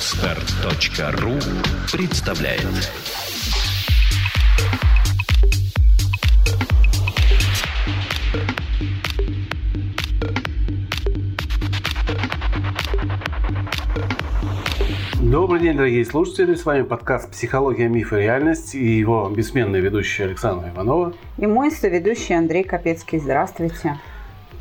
Отстар.ру представляет Добрый день, дорогие слушатели. С вами подкаст «Психология, миф и реальность» и его бессменный ведущий Александр Иванова. И мой соведущий Андрей Капецкий. Здравствуйте.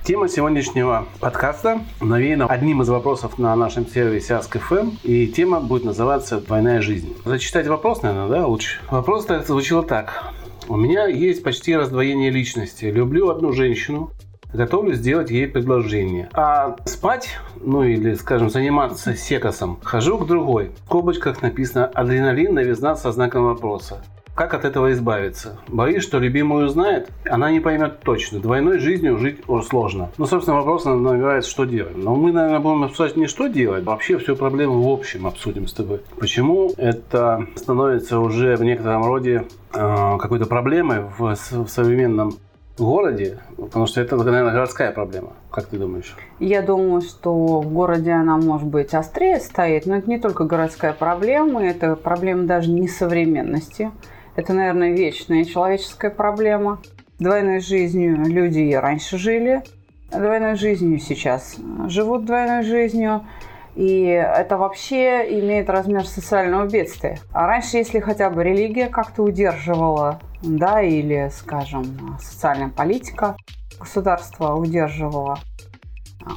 Тема сегодняшнего подкаста навеяна одним из вопросов на нашем сервисе Ask.fm, и тема будет называться «Двойная жизнь». Зачитать вопрос, наверное, да, лучше? Вопрос звучал так. У меня есть почти раздвоение личности. Люблю одну женщину, готовлю сделать ей предложение. А спать, ну или, скажем, заниматься секосом, хожу к другой. В скобочках написано «Адреналин, новизна со знаком вопроса». Как от этого избавиться? Боюсь, что любимую узнает, она не поймет точно. Двойной жизнью жить сложно. Ну, собственно, вопрос набирается, что делать. Но мы, наверное, будем обсуждать не что делать, вообще всю проблему в общем обсудим с тобой. Почему это становится уже в некотором роде э, какой-то проблемой в, в современном городе, потому что это, наверное, городская проблема. Как ты думаешь? Я думаю, что в городе она, может быть, острее стоит, но это не только городская проблема, это проблема даже несовременности. Это, наверное, вечная человеческая проблема. Двойной жизнью люди и раньше жили, двойной жизнью сейчас живут двойной жизнью. И это вообще имеет размер социального бедствия. А раньше, если хотя бы религия как-то удерживала, да, или, скажем, социальная политика государства удерживала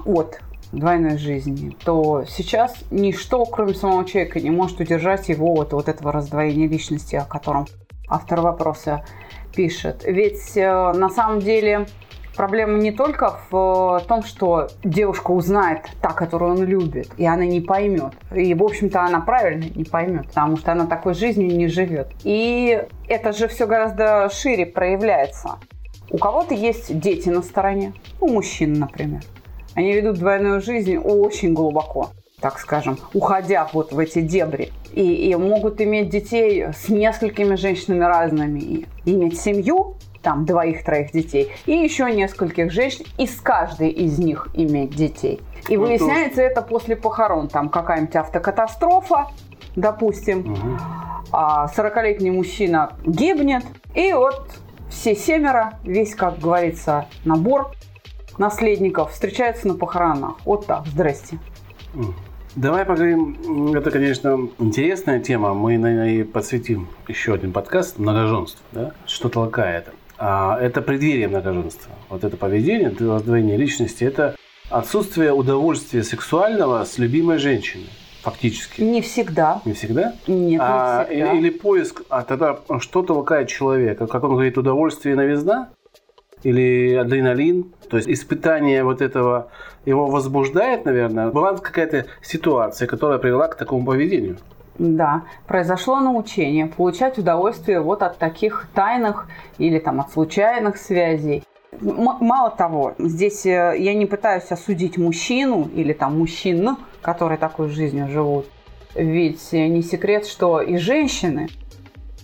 от двойной жизни, то сейчас ничто, кроме самого человека, не может удержать его от вот этого раздвоения личности, о котором автор вопроса пишет. Ведь э, на самом деле проблема не только в э, том, что девушка узнает та, которую он любит, и она не поймет. И, в общем-то, она правильно не поймет, потому что она такой жизнью не живет. И это же все гораздо шире проявляется. У кого-то есть дети на стороне, у мужчин, например. Они ведут двойную жизнь очень глубоко, так скажем, уходя вот в эти дебри и, и могут иметь детей с несколькими женщинами разными, и иметь семью, там двоих-троих детей, и еще нескольких женщин, и с каждой из них иметь детей. И ну, выясняется это после похорон, там какая-нибудь автокатастрофа, допустим, угу. а 40-летний мужчина гибнет, и вот все семеро, весь, как говорится, набор наследников встречаются на похоронах. Вот так, здрасте. Давай поговорим, это, конечно, интересная тема, мы на ней подсветим еще один подкаст «Многоженство». Да? Что толкает? А, это преддверие многоженства. Вот это поведение, раздвоение личности, это отсутствие удовольствия сексуального с любимой женщиной. Фактически. Не всегда. Не всегда? Нет, а, не всегда. Или, или поиск, а тогда что толкает человека? Как он говорит, удовольствие и новизна? Или адреналин, то есть испытание вот этого его возбуждает, наверное. Была какая-то ситуация, которая привела к такому поведению. Да, произошло научение получать удовольствие вот от таких тайных или там от случайных связей. М- мало того, здесь э, я не пытаюсь осудить мужчину или там мужчин, которые такой жизнью живут. Ведь не секрет, что и женщины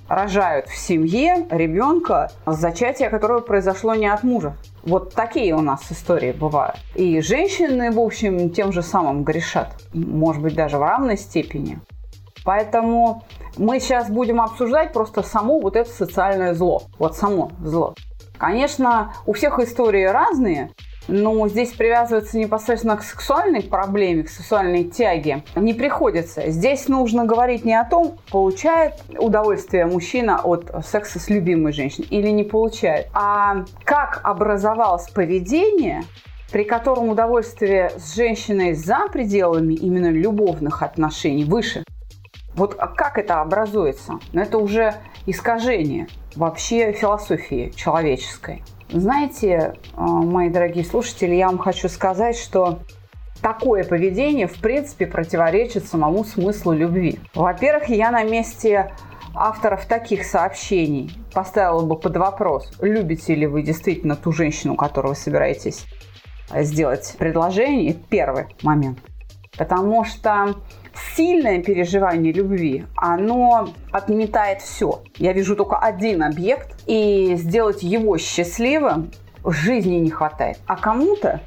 рожают в семье ребенка, зачатие которого произошло не от мужа. Вот такие у нас истории бывают. И женщины, в общем, тем же самым грешат. Может быть, даже в равной степени. Поэтому мы сейчас будем обсуждать просто само вот это социальное зло. Вот само зло. Конечно, у всех истории разные, но здесь привязываться непосредственно к сексуальной проблеме, к сексуальной тяге не приходится. Здесь нужно говорить не о том, получает удовольствие мужчина от секса с любимой женщиной или не получает, а как образовалось поведение, при котором удовольствие с женщиной за пределами именно любовных отношений выше. Вот как это образуется? Но это уже искажение вообще философии человеческой. Знаете, а, мои дорогие слушатели, я вам хочу сказать, что такое поведение, в принципе, противоречит самому смыслу любви. Во-первых, я на месте авторов таких сообщений поставила бы под вопрос, любите ли вы действительно ту женщину, которую вы собираетесь сделать предложение. Первый момент. Потому что сильное переживание любви, оно отметает все. Я вижу только один объект, и сделать его счастливым жизни не хватает. А кому-то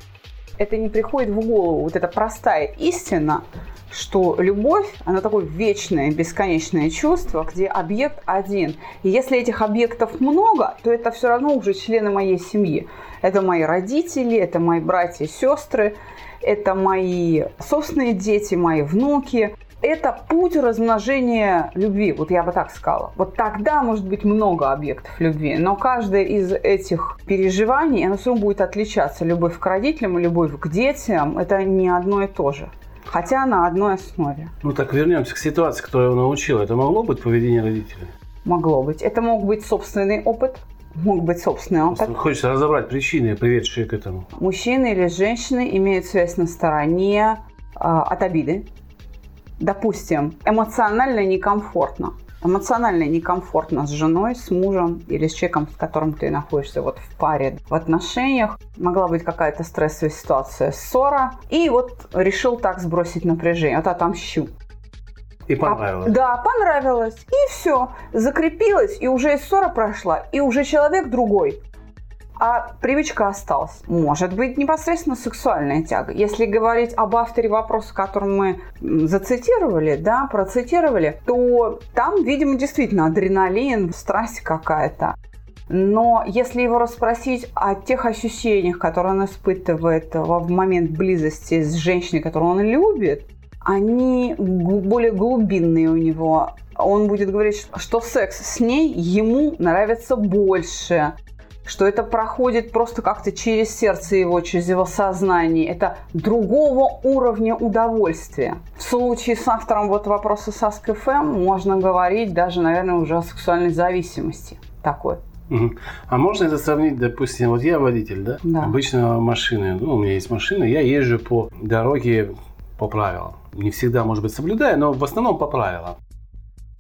это не приходит в голову. Вот эта простая истина, что любовь, она такое вечное, бесконечное чувство, где объект один. И если этих объектов много, то это все равно уже члены моей семьи. Это мои родители, это мои братья и сестры, это мои собственные дети, мои внуки. Это путь размножения любви, вот я бы так сказала. Вот тогда может быть много объектов любви, но каждое из этих переживаний, оно все будет отличаться. Любовь к родителям и любовь к детям – это не одно и то же хотя на одной основе. Ну так вернемся к ситуации, которую он научил. Это могло быть поведение родителей? Могло быть. Это мог быть собственный опыт, мог быть собственный опыт. Хочется разобрать причины, приведшие к этому. Мужчины или женщины имеют связь на стороне э, от обиды. Допустим, эмоционально некомфортно эмоционально некомфортно с женой, с мужем или с человеком, с которым ты находишься вот в паре, в отношениях. Могла быть какая-то стрессовая ситуация, ссора. И вот решил так сбросить напряжение, вот отомщу. И понравилось. А, да, понравилось. И все. Закрепилось, и уже ссора прошла, и уже человек другой а привычка осталась. Может быть, непосредственно сексуальная тяга. Если говорить об авторе вопроса, который мы зацитировали, да, процитировали, то там, видимо, действительно адреналин, страсть какая-то. Но если его расспросить о тех ощущениях, которые он испытывает в момент близости с женщиной, которую он любит, они более глубинные у него. Он будет говорить, что секс с ней ему нравится больше, что это проходит просто как-то через сердце его, через его сознание. Это другого уровня удовольствия. В случае с автором вот вопроса с АСКФМ можно говорить даже, наверное, уже о сексуальной зависимости такой. А можно это сравнить, допустим, вот я водитель, да? Да. Обычно машины, ну, у меня есть машина, я езжу по дороге по правилам. Не всегда, может быть, соблюдая, но в основном по правилам.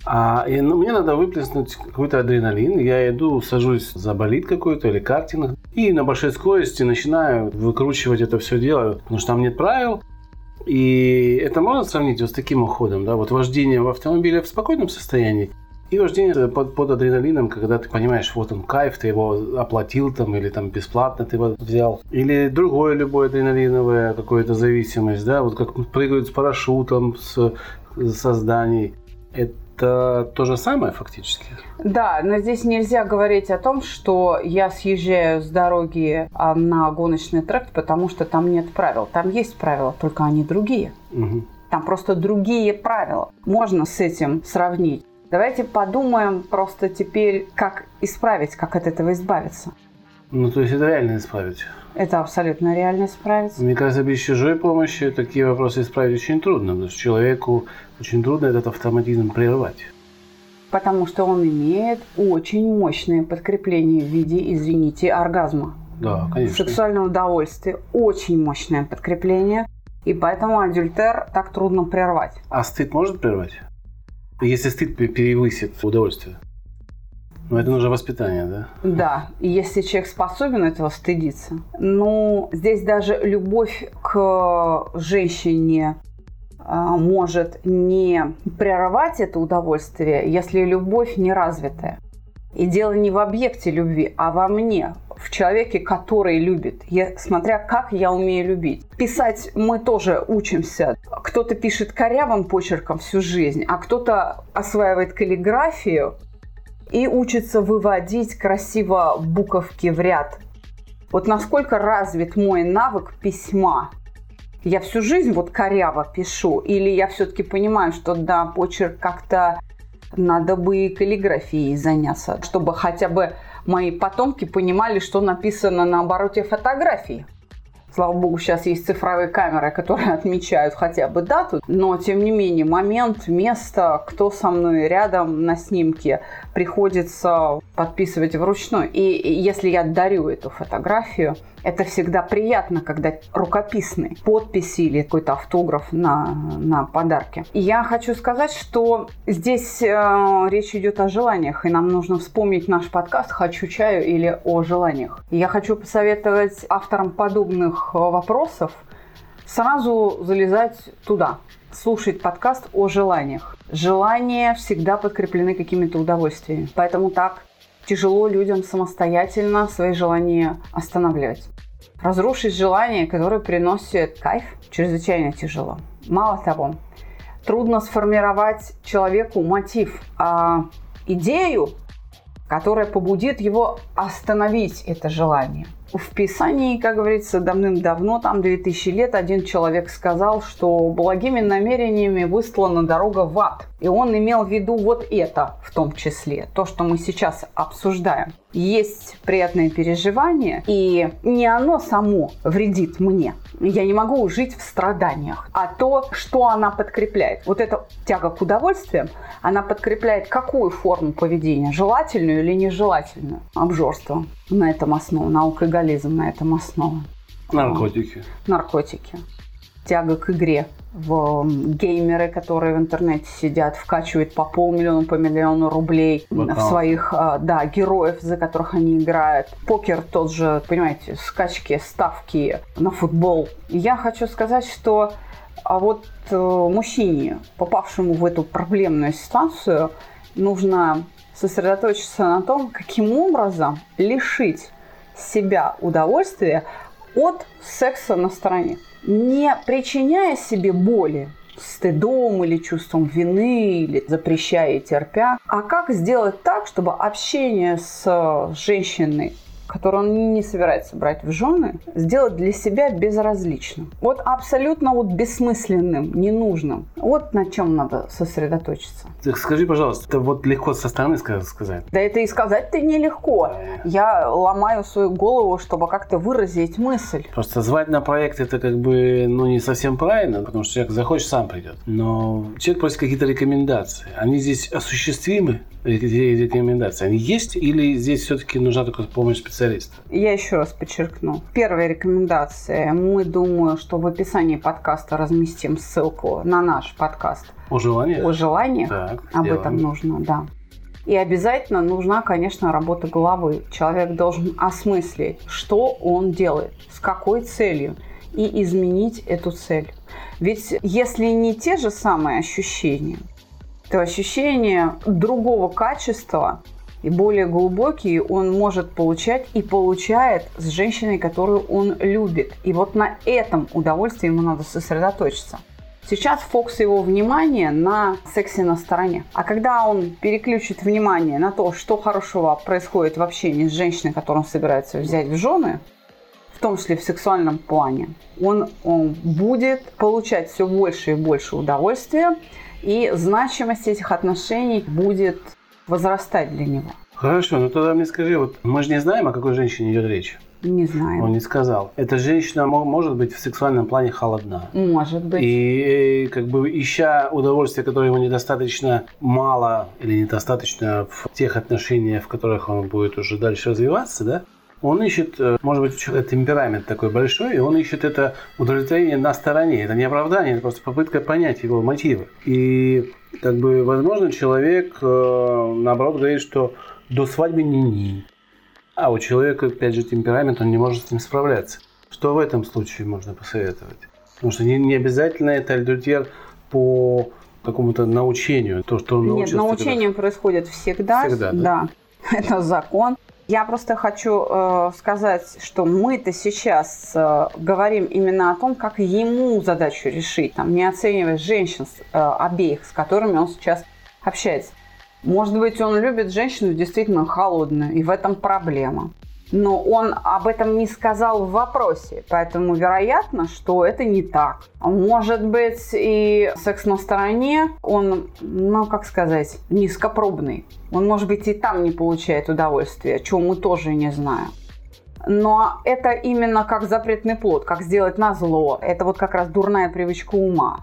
А и, ну, мне надо выплеснуть какой-то адреналин. Я иду, сажусь за болит какой-то или картинг. И на большой скорости начинаю выкручивать это все дело, потому что там нет правил. И это можно сравнить вот с таким уходом, да, вот вождение в автомобиле в спокойном состоянии и вождение под, под адреналином, когда ты понимаешь, вот он кайф, ты его оплатил там, или там бесплатно ты его взял. Или другое любое адреналиновое какое-то зависимость, да, вот как прыгают с парашютом, с, с зданий. Это это то же самое фактически. Да, но здесь нельзя говорить о том, что я съезжаю с дороги а, на гоночный трек, потому что там нет правил. Там есть правила, только они другие. Угу. Там просто другие правила. Можно с этим сравнить. Давайте подумаем просто теперь, как исправить, как от этого избавиться. Ну, то есть это реально исправить? Это абсолютно реально исправить. Мне кажется, без чужой помощи такие вопросы исправить очень трудно, потому что человеку очень трудно этот автоматизм прервать. Потому что он имеет очень мощное подкрепление в виде, извините, оргазма. Да, конечно. Сексуальное удовольствие. Очень мощное подкрепление. И поэтому адюльтер так трудно прервать. А стыд может прервать? Если стыд перевысит удовольствие? Но это нужно воспитание, да? Да, если человек способен этого стыдиться. Ну, здесь даже любовь к женщине а, может не прерывать это удовольствие, если любовь не развитая. И дело не в объекте любви, а во мне, в человеке, который любит, я, смотря как я умею любить. Писать мы тоже учимся. Кто-то пишет корявым почерком всю жизнь, а кто-то осваивает каллиграфию и учится выводить красиво буковки в ряд. Вот насколько развит мой навык письма. Я всю жизнь вот коряво пишу, или я все-таки понимаю, что да, почерк как-то надо бы каллиграфией заняться, чтобы хотя бы мои потомки понимали, что написано на обороте фотографии. Слава богу, сейчас есть цифровые камеры, которые отмечают хотя бы дату, но тем не менее момент, место, кто со мной рядом на снимке, приходится подписывать вручную. И если я дарю эту фотографию, это всегда приятно, когда рукописный подписи или какой-то автограф на, на подарке. И я хочу сказать, что здесь э, речь идет о желаниях, и нам нужно вспомнить наш подкаст «Хочу чаю» или «О желаниях». Я хочу посоветовать авторам подобных э, вопросов сразу залезать туда, слушать подкаст о желаниях. Желания всегда подкреплены какими-то удовольствиями. Поэтому так тяжело людям самостоятельно свои желания останавливать. Разрушить желание, которое приносит кайф, чрезвычайно тяжело. Мало того, трудно сформировать человеку мотив, а идею, которая побудит его остановить это желание – в Писании, как говорится, давным-давно, там 2000 лет, один человек сказал, что благими намерениями выслана дорога в ад. И он имел в виду вот это в том числе, то, что мы сейчас обсуждаем. Есть приятное переживание, и не оно само вредит мне. Я не могу жить в страданиях, а то, что она подкрепляет. Вот эта тяга к удовольствиям, она подкрепляет какую форму поведения? Желательную или нежелательную? Обжорство на этом основан, алкоголизм на этом основан. Наркотики. Наркотики. Тяга к игре. В геймеры, которые в интернете сидят, вкачивают по полмиллиона, по миллиону рублей вот в своих а, да, героев, за которых они играют. Покер тот же, понимаете, скачки, ставки на футбол. Я хочу сказать, что а вот э, мужчине, попавшему в эту проблемную ситуацию, нужно сосредоточиться на том, каким образом лишить себя удовольствия от секса на стороне, не причиняя себе боли, стыдом или чувством вины, или запрещая и терпя, а как сделать так, чтобы общение с женщиной который он не собирается брать в жены, сделать для себя безразличным. Вот абсолютно вот бессмысленным, ненужным. Вот на чем надо сосредоточиться. Так скажи, пожалуйста, это вот легко со стороны сказать? Да это и сказать-то нелегко. Я ломаю свою голову, чтобы как-то выразить мысль. Просто звать на проект это как бы ну, не совсем правильно, потому что человек захочет, сам придет. Но человек просит какие-то рекомендации. Они здесь осуществимы? эти рекомендации, они есть или здесь все-таки нужна только помощь специалиста? Я еще раз подчеркну. Первая рекомендация. Мы думаю, что в описании подкаста разместим ссылку на наш подкаст. О желаниях? О желаниях. Так, Об сделаем. этом нужно, да. И обязательно нужна, конечно, работа головы. Человек должен осмыслить, что он делает, с какой целью, и изменить эту цель. Ведь если не те же самые ощущения, то ощущение другого качества и более глубокие он может получать и получает с женщиной, которую он любит. И вот на этом удовольствии ему надо сосредоточиться. Сейчас фокус его внимания на сексе на стороне. А когда он переключит внимание на то, что хорошего происходит в общении с женщиной, которую он собирается взять в жены, в том числе в сексуальном плане, он, он будет получать все больше и больше удовольствия, и значимость этих отношений будет возрастать для него. Хорошо, ну тогда мне скажи, вот мы же не знаем, о какой женщине идет речь. Не знаю. Он не сказал. Эта женщина может быть в сексуальном плане холодна. Может быть. И как бы ища удовольствие, которое ему недостаточно мало или недостаточно в тех отношениях, в которых он будет уже дальше развиваться, да, он ищет, э, может быть, у человека темперамент такой большой, и он ищет это удовлетворение на стороне. Это не оправдание, это просто попытка понять его мотивы. И, как бы, возможно, человек, э, наоборот, говорит, что до свадьбы не-не. А у человека, опять же, темперамент, он не может с ним справляться. Что в этом случае можно посоветовать? Потому что не, не обязательно это альдертьер по какому-то научению, то, что он Нет, научение происходит всегда, всегда да? да. Это закон. Я просто хочу э, сказать, что мы-то сейчас э, говорим именно о том, как ему задачу решить, там, не оценивая женщин э, обеих, с которыми он сейчас общается. Может быть, он любит женщину действительно холодную, и в этом проблема но он об этом не сказал в вопросе, поэтому вероятно, что это не так. Может быть, и секс на стороне, он, ну, как сказать, низкопробный. Он, может быть, и там не получает удовольствия, чего мы тоже не знаем. Но это именно как запретный плод, как сделать на зло. Это вот как раз дурная привычка ума.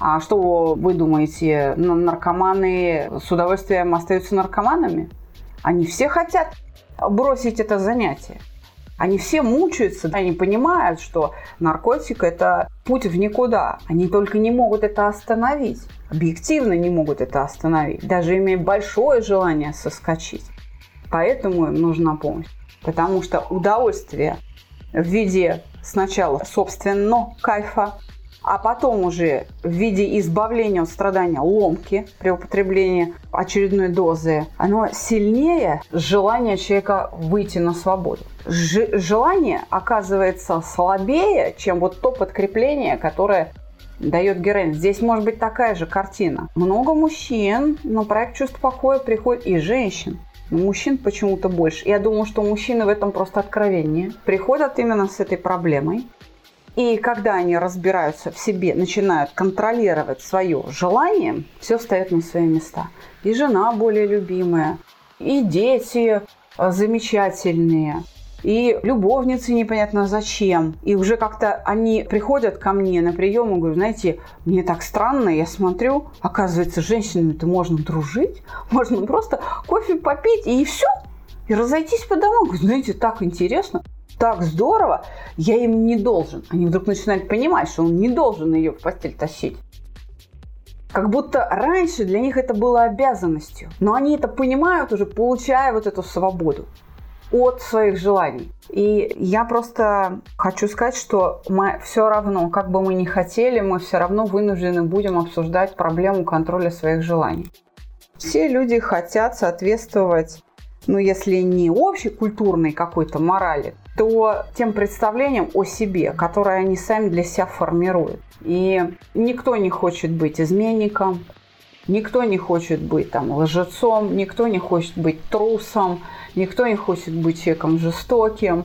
А что вы думаете, наркоманы с удовольствием остаются наркоманами? Они все хотят бросить это занятие. Они все мучаются, они понимают, что наркотик – это путь в никуда. Они только не могут это остановить. Объективно не могут это остановить, даже имея большое желание соскочить. Поэтому им нужна помощь. Потому что удовольствие в виде сначала собственного кайфа, а потом уже в виде избавления от страдания ломки при употреблении очередной дозы, оно сильнее желания человека выйти на свободу. Ж- желание оказывается слабее, чем вот то подкрепление, которое дает героин. Здесь может быть такая же картина. Много мужчин на проект чувств покоя приходит и женщин. Но мужчин почему-то больше. Я думаю, что мужчины в этом просто откровеннее. Приходят именно с этой проблемой. И когда они разбираются в себе, начинают контролировать свое желание, все встает на свои места. И жена более любимая, и дети э, замечательные, и любовницы непонятно зачем. И уже как-то они приходят ко мне на прием и говорят, знаете, мне так странно, я смотрю, оказывается, с женщинами-то можно дружить, можно просто кофе попить и все, и разойтись по домам. Знаете, так интересно так здорово, я им не должен. Они вдруг начинают понимать, что он не должен ее в постель тащить. Как будто раньше для них это было обязанностью. Но они это понимают уже, получая вот эту свободу от своих желаний. И я просто хочу сказать, что мы все равно, как бы мы ни хотели, мы все равно вынуждены будем обсуждать проблему контроля своих желаний. Все люди хотят соответствовать ну, если не общей культурной какой-то морали, то тем представлением о себе, которое они сами для себя формируют. И никто не хочет быть изменником, никто не хочет быть там лжецом, никто не хочет быть трусом, никто не хочет быть человеком жестоким.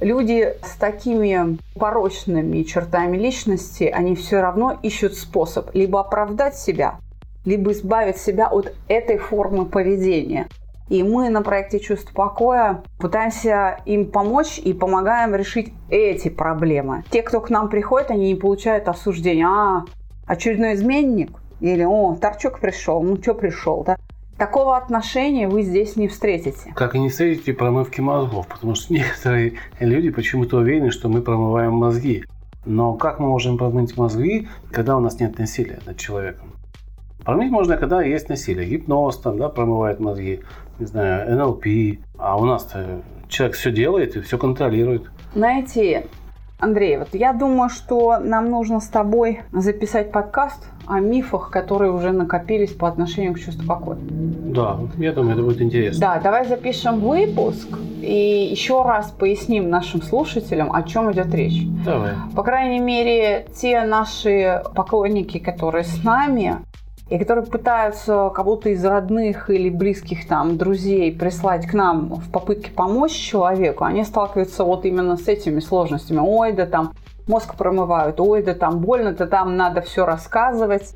Люди с такими порочными чертами личности, они все равно ищут способ либо оправдать себя, либо избавить себя от этой формы поведения. И мы на проекте «Чувство покоя» пытаемся им помочь и помогаем решить эти проблемы. Те, кто к нам приходит, они не получают осуждения. А, очередной изменник? Или, о, торчок пришел, ну что пришел, да? Такого отношения вы здесь не встретите. Как и не встретите промывки мозгов, потому что некоторые люди почему-то уверены, что мы промываем мозги. Но как мы можем промыть мозги, когда у нас нет насилия над человеком? Промыть можно, когда есть насилие. Гипноз там, да, промывает мозги не знаю, НЛП. А у нас-то человек все делает и все контролирует. Знаете, Андрей, вот я думаю, что нам нужно с тобой записать подкаст о мифах, которые уже накопились по отношению к чувству покоя. Да, я думаю, это будет интересно. Да, давай запишем выпуск и еще раз поясним нашим слушателям, о чем идет речь. Давай. По крайней мере, те наши поклонники, которые с нами, и которые пытаются кого-то из родных или близких там друзей прислать к нам в попытке помочь человеку, они сталкиваются вот именно с этими сложностями. Ой, да там мозг промывают, ой, да там больно, да там надо все рассказывать.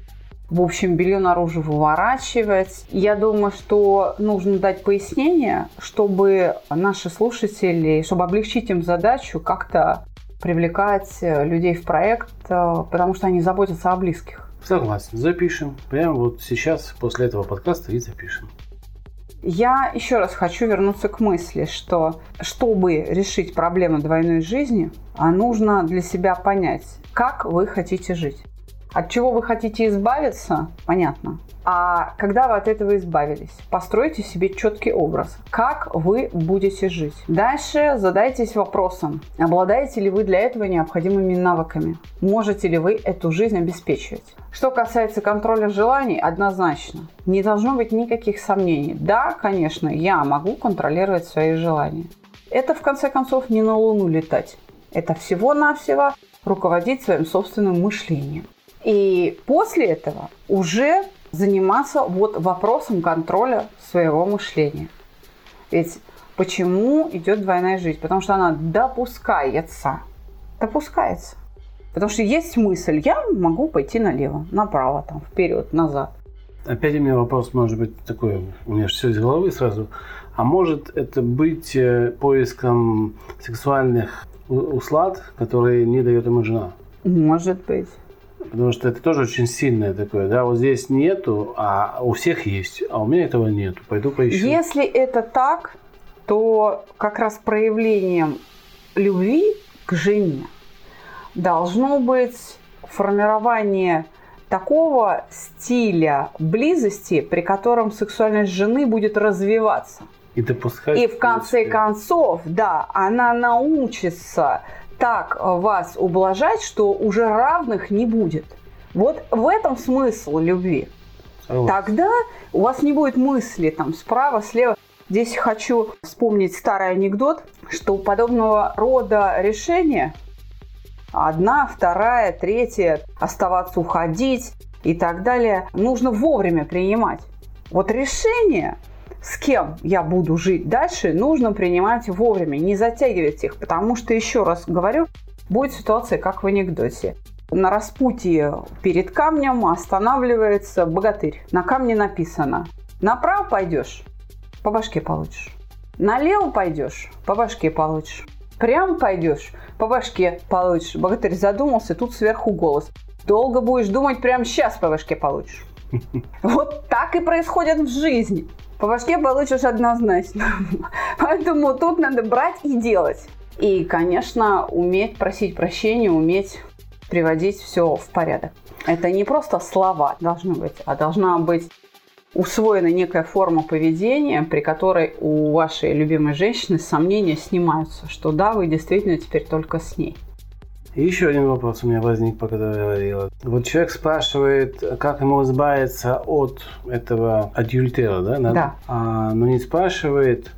В общем, белье наружу выворачивать. Я думаю, что нужно дать пояснение, чтобы наши слушатели, чтобы облегчить им задачу как-то привлекать людей в проект, э, потому что они заботятся о близких. Согласен, запишем. Прямо вот сейчас, после этого подкаста и запишем. Я еще раз хочу вернуться к мысли, что чтобы решить проблему двойной жизни, а нужно для себя понять, как вы хотите жить. От чего вы хотите избавиться, понятно. А когда вы от этого избавились, постройте себе четкий образ, как вы будете жить. Дальше задайтесь вопросом, обладаете ли вы для этого необходимыми навыками, можете ли вы эту жизнь обеспечивать. Что касается контроля желаний, однозначно, не должно быть никаких сомнений. Да, конечно, я могу контролировать свои желания. Это, в конце концов, не на Луну летать. Это всего-навсего руководить своим собственным мышлением. И после этого уже заниматься вот вопросом контроля своего мышления. Ведь почему идет двойная жизнь? Потому что она допускается. Допускается. Потому что есть мысль, я могу пойти налево, направо, там, вперед, назад. Опять у меня вопрос, может быть, такой, у меня все из головы сразу. А может это быть э, поиском сексуальных услад, которые не дает ему жена? Может быть. Потому что это тоже очень сильное такое, да, вот здесь нету, а у всех есть, а у меня этого нету, пойду поищу. Если это так, то как раз проявлением любви к жене должно быть формирование такого стиля близости, при котором сексуальность жены будет развиваться. И допускать. И в конце концов, да, она научится так вас ублажать, что уже равных не будет. Вот в этом смысл любви. Тогда у вас не будет мысли там справа, слева. Здесь хочу вспомнить старый анекдот, что подобного рода решения одна, вторая, третья, оставаться, уходить и так далее, нужно вовремя принимать. Вот решение, с кем я буду жить дальше, нужно принимать вовремя, не затягивать их, потому что, еще раз говорю, будет ситуация, как в анекдоте. На распутье перед камнем останавливается богатырь. На камне написано «Направо пойдешь, по башке получишь. Налево пойдешь, по башке получишь. Прям пойдешь, по башке получишь. Богатырь задумался, тут сверху голос. Долго будешь думать, прям сейчас по башке получишь. Вот так и происходит в жизни. По башке получишь однозначно. Поэтому тут надо брать и делать. И, конечно, уметь просить прощения, уметь приводить все в порядок. Это не просто слова должны быть, а должна быть усвоена некая форма поведения, при которой у вашей любимой женщины сомнения снимаются, что да, вы действительно теперь только с ней. И еще один вопрос у меня возник, пока ты говорила. Вот человек спрашивает, как ему избавиться от этого адюльтера, да? Да. А, но не спрашивает,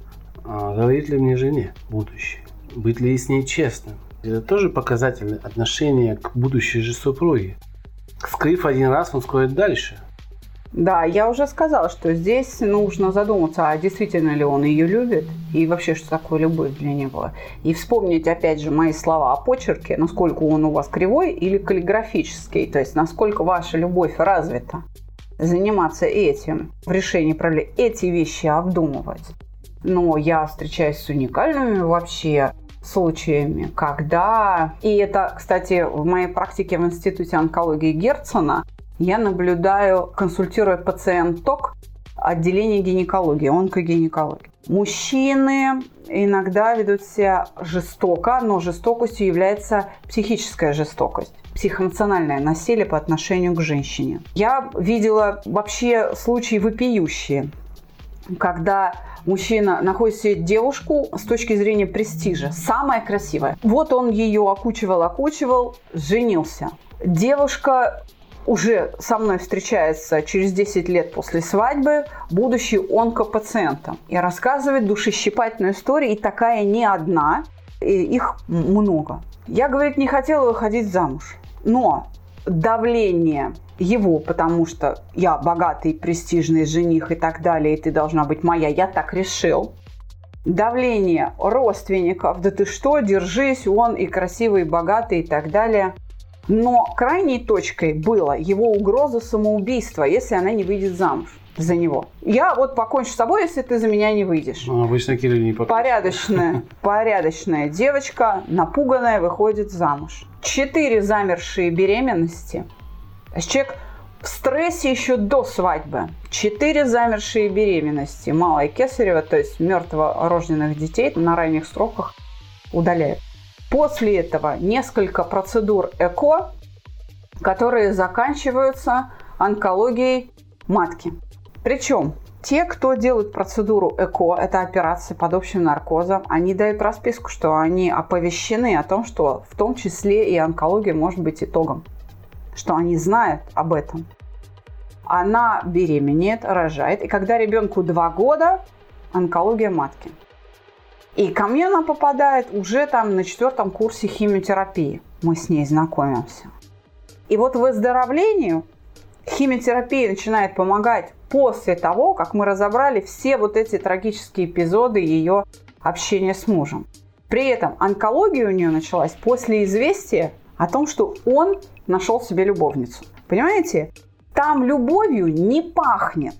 а, говорит ли мне жене будущее, быть ли с ней честным. Это тоже показатель отношения к будущей же супруге. Скрыв один раз, он скроет дальше. Да, я уже сказала, что здесь нужно задуматься, а действительно ли он ее любит и вообще, что такое любовь для него. И вспомнить, опять же, мои слова о почерке, насколько он у вас кривой или каллиграфический, то есть насколько ваша любовь развита. Заниматься этим, в решении проблем, эти вещи обдумывать. Но я встречаюсь с уникальными вообще случаями, когда... И это, кстати, в моей практике в Институте онкологии Герцена я наблюдаю, консультируя пациенток отделение гинекологии, онкогинекологии. Мужчины иногда ведут себя жестоко, но жестокостью является психическая жестокость психоэмоциональное насилие по отношению к женщине. Я видела вообще случаи вопиющие, когда мужчина находит себе девушку с точки зрения престижа, самая красивая. Вот он ее окучивал, окучивал, женился. Девушка уже со мной встречается через 10 лет после свадьбы будущий онкопациентом и рассказывает душещипательную историю, и такая не одна, и их много. Я, говорит, не хотела выходить замуж, но давление его, потому что я богатый, престижный жених и так далее, и ты должна быть моя, я так решил. Давление родственников, да ты что, держись, он и красивый, и богатый и так далее. Но крайней точкой было его угроза самоубийства, если она не выйдет замуж за него. Я вот покончу с собой, если ты за меня не выйдешь. Ну, обычно Кирилл не покончит. Порядочная, порядочная девочка, напуганная, выходит замуж. Четыре замершие беременности. Человек в стрессе еще до свадьбы. Четыре замершие беременности. Малая кесарева, то есть мертворожденных детей на ранних сроках удаляют. После этого несколько процедур ЭКО, которые заканчиваются онкологией матки. Причем те, кто делают процедуру ЭКО, это операция под общим наркозом, они дают расписку, что они оповещены о том, что в том числе и онкология может быть итогом, что они знают об этом. Она беременеет, рожает, и когда ребенку 2 года, онкология матки – и ко мне она попадает уже там на четвертом курсе химиотерапии. Мы с ней знакомимся. И вот выздоровлению химиотерапия начинает помогать после того, как мы разобрали все вот эти трагические эпизоды ее общения с мужем. При этом онкология у нее началась после известия о том, что он нашел себе любовницу. Понимаете? Там любовью не пахнет.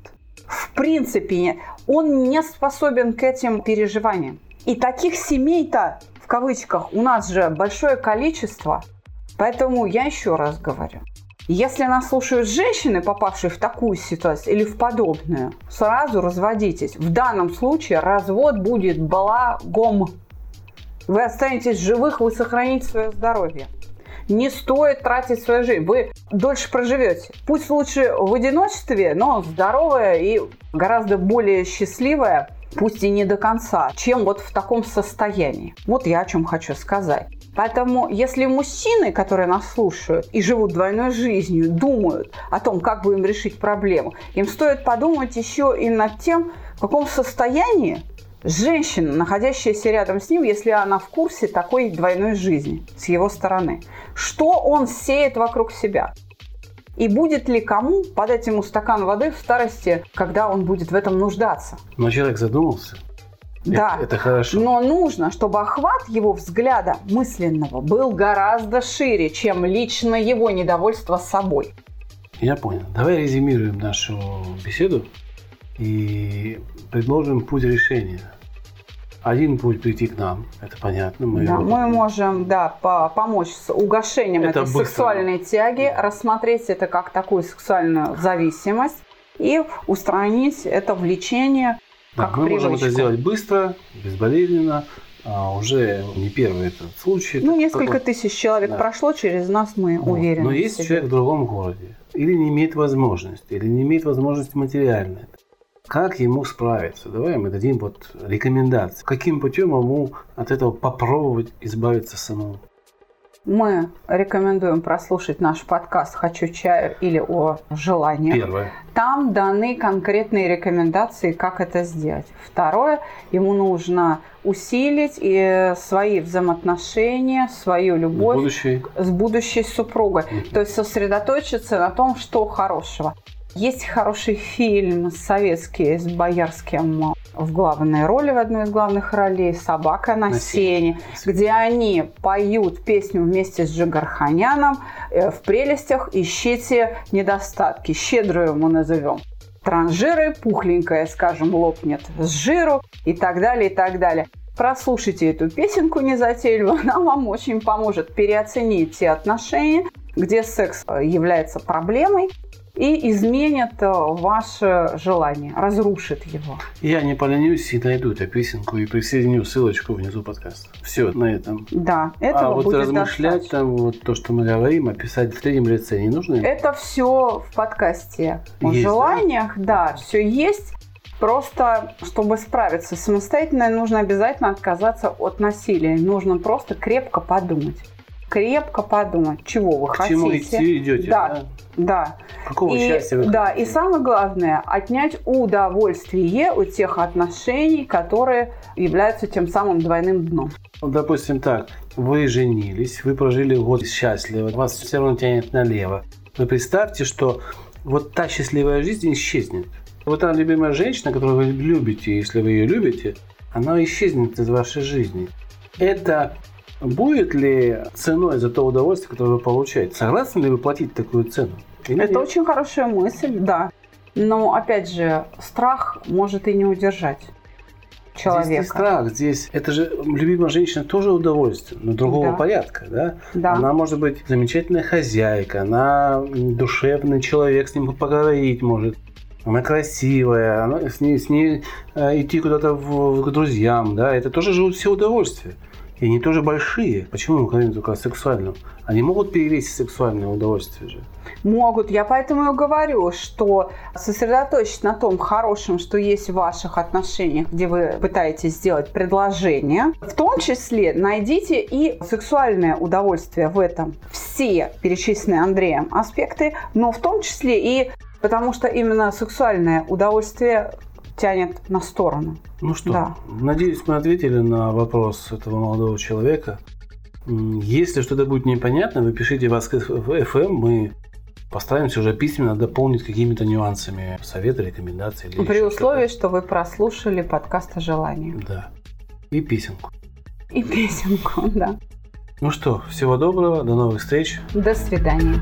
В принципе, он не способен к этим переживаниям. И таких семей-то, в кавычках, у нас же большое количество. Поэтому я еще раз говорю. Если нас слушают женщины, попавшие в такую ситуацию или в подобную, сразу разводитесь. В данном случае развод будет балагом. Вы останетесь живых, вы сохраните свое здоровье. Не стоит тратить свою жизнь. Вы дольше проживете. Пусть лучше в одиночестве, но здоровая и гораздо более счастливая пусть и не до конца, чем вот в таком состоянии. Вот я о чем хочу сказать. Поэтому, если мужчины, которые нас слушают и живут двойной жизнью, думают о том, как им решить проблему, им стоит подумать еще и над тем, в каком состоянии женщина, находящаяся рядом с ним, если она в курсе такой двойной жизни с его стороны. Что он сеет вокруг себя? И будет ли кому подать ему стакан воды в старости, когда он будет в этом нуждаться? Но человек задумался. Да, это, это хорошо. Но нужно, чтобы охват его взгляда мысленного был гораздо шире, чем лично его недовольство собой. Я понял. Давай резюмируем нашу беседу и предложим путь решения. Один путь прийти к нам, это понятно. Мы, да, мы можем да, по помочь с угошением это этой быстро. сексуальной тяги, рассмотреть это как такую сексуальную зависимость и устранить это влечение да, как мы привычку. можем это сделать быстро, безболезненно, а уже не первый этот случай. Ну, несколько такой... тысяч человек да. прошло через нас, мы вот. уверены. Но есть человек в другом городе, или не имеет возможности, или не имеет возможности материальной. Как ему справиться? Давай мы дадим вот рекомендации. Каким путем ему от этого попробовать избавиться самому? Мы рекомендуем прослушать наш подкаст «Хочу чаю» или «О желании». Первое. Там даны конкретные рекомендации, как это сделать. Второе, ему нужно усилить и свои взаимоотношения, свою любовь будущей. с будущей супругой. Mm-hmm. То есть сосредоточиться на том, что хорошего. Есть хороший фильм советский с Боярским в главной роли, в одной из главных ролей «Собака на, на сене», где они поют песню вместе с Джигарханяном э, в прелестях «Ищите недостатки». Щедрую мы назовем транжиры, пухленькая, скажем, лопнет с жиру и так далее, и так далее. Прослушайте эту песенку незатейливую, она вам очень поможет переоценить те отношения, где секс э, является проблемой, и изменит э, ваше желание, разрушит его. Я не поленюсь и найду эту песенку и присоединю ссылочку внизу подкаста. Все, на этом. Да, этого а вот будет размышлять достаточно. там вот то, что мы говорим, описать в третьем лице не нужно? Это все в подкасте. О есть, желаниях, да? да, все есть. Просто, чтобы справиться самостоятельно, нужно обязательно отказаться от насилия. Нужно просто крепко подумать крепко подумать, чего вы К хотите. Чему идти идете, да? Да. да. Какого и, счастья вы Да, хотите? и самое главное, отнять удовольствие у тех отношений, которые являются тем самым двойным дном. Допустим так, вы женились, вы прожили год счастливо, вас все равно тянет налево. Вы представьте, что вот та счастливая жизнь исчезнет. Вот та любимая женщина, которую вы любите, если вы ее любите, она исчезнет из вашей жизни. Это Будет ли ценой за то удовольствие, которое вы получаете? Согласны ли вы платить такую цену? Или Это нет? очень хорошая мысль, да. Но, опять же, страх может и не удержать человека. Здесь не страх, здесь это же любимая женщина тоже удовольствие, но другого да. порядка, да? да? Она может быть замечательная хозяйка, она душевный человек, с ним поговорить может. Она красивая, она, с ней, с ней э, идти куда-то к друзьям, да, это тоже же все удовольствие. И они тоже большие. Почему мы говорим только о сексуальном? Они могут перевесить сексуальное удовольствие же. Могут. Я поэтому и говорю, что сосредоточить на том хорошем, что есть в ваших отношениях, где вы пытаетесь сделать предложение. В том числе найдите и сексуальное удовольствие в этом. Все перечисленные Андреем аспекты, но в том числе и потому что именно сексуальное удовольствие тянет на сторону. Ну что, да. надеюсь, мы ответили на вопрос этого молодого человека. Если что-то будет непонятно, вы пишите вас в FM, мы постараемся уже письменно дополнить какими-то нюансами советы, рекомендации. Или При условии, что вы прослушали подкаст о желании. Да. И песенку. И песенку, да. Ну что, всего доброго, до новых встреч. До свидания.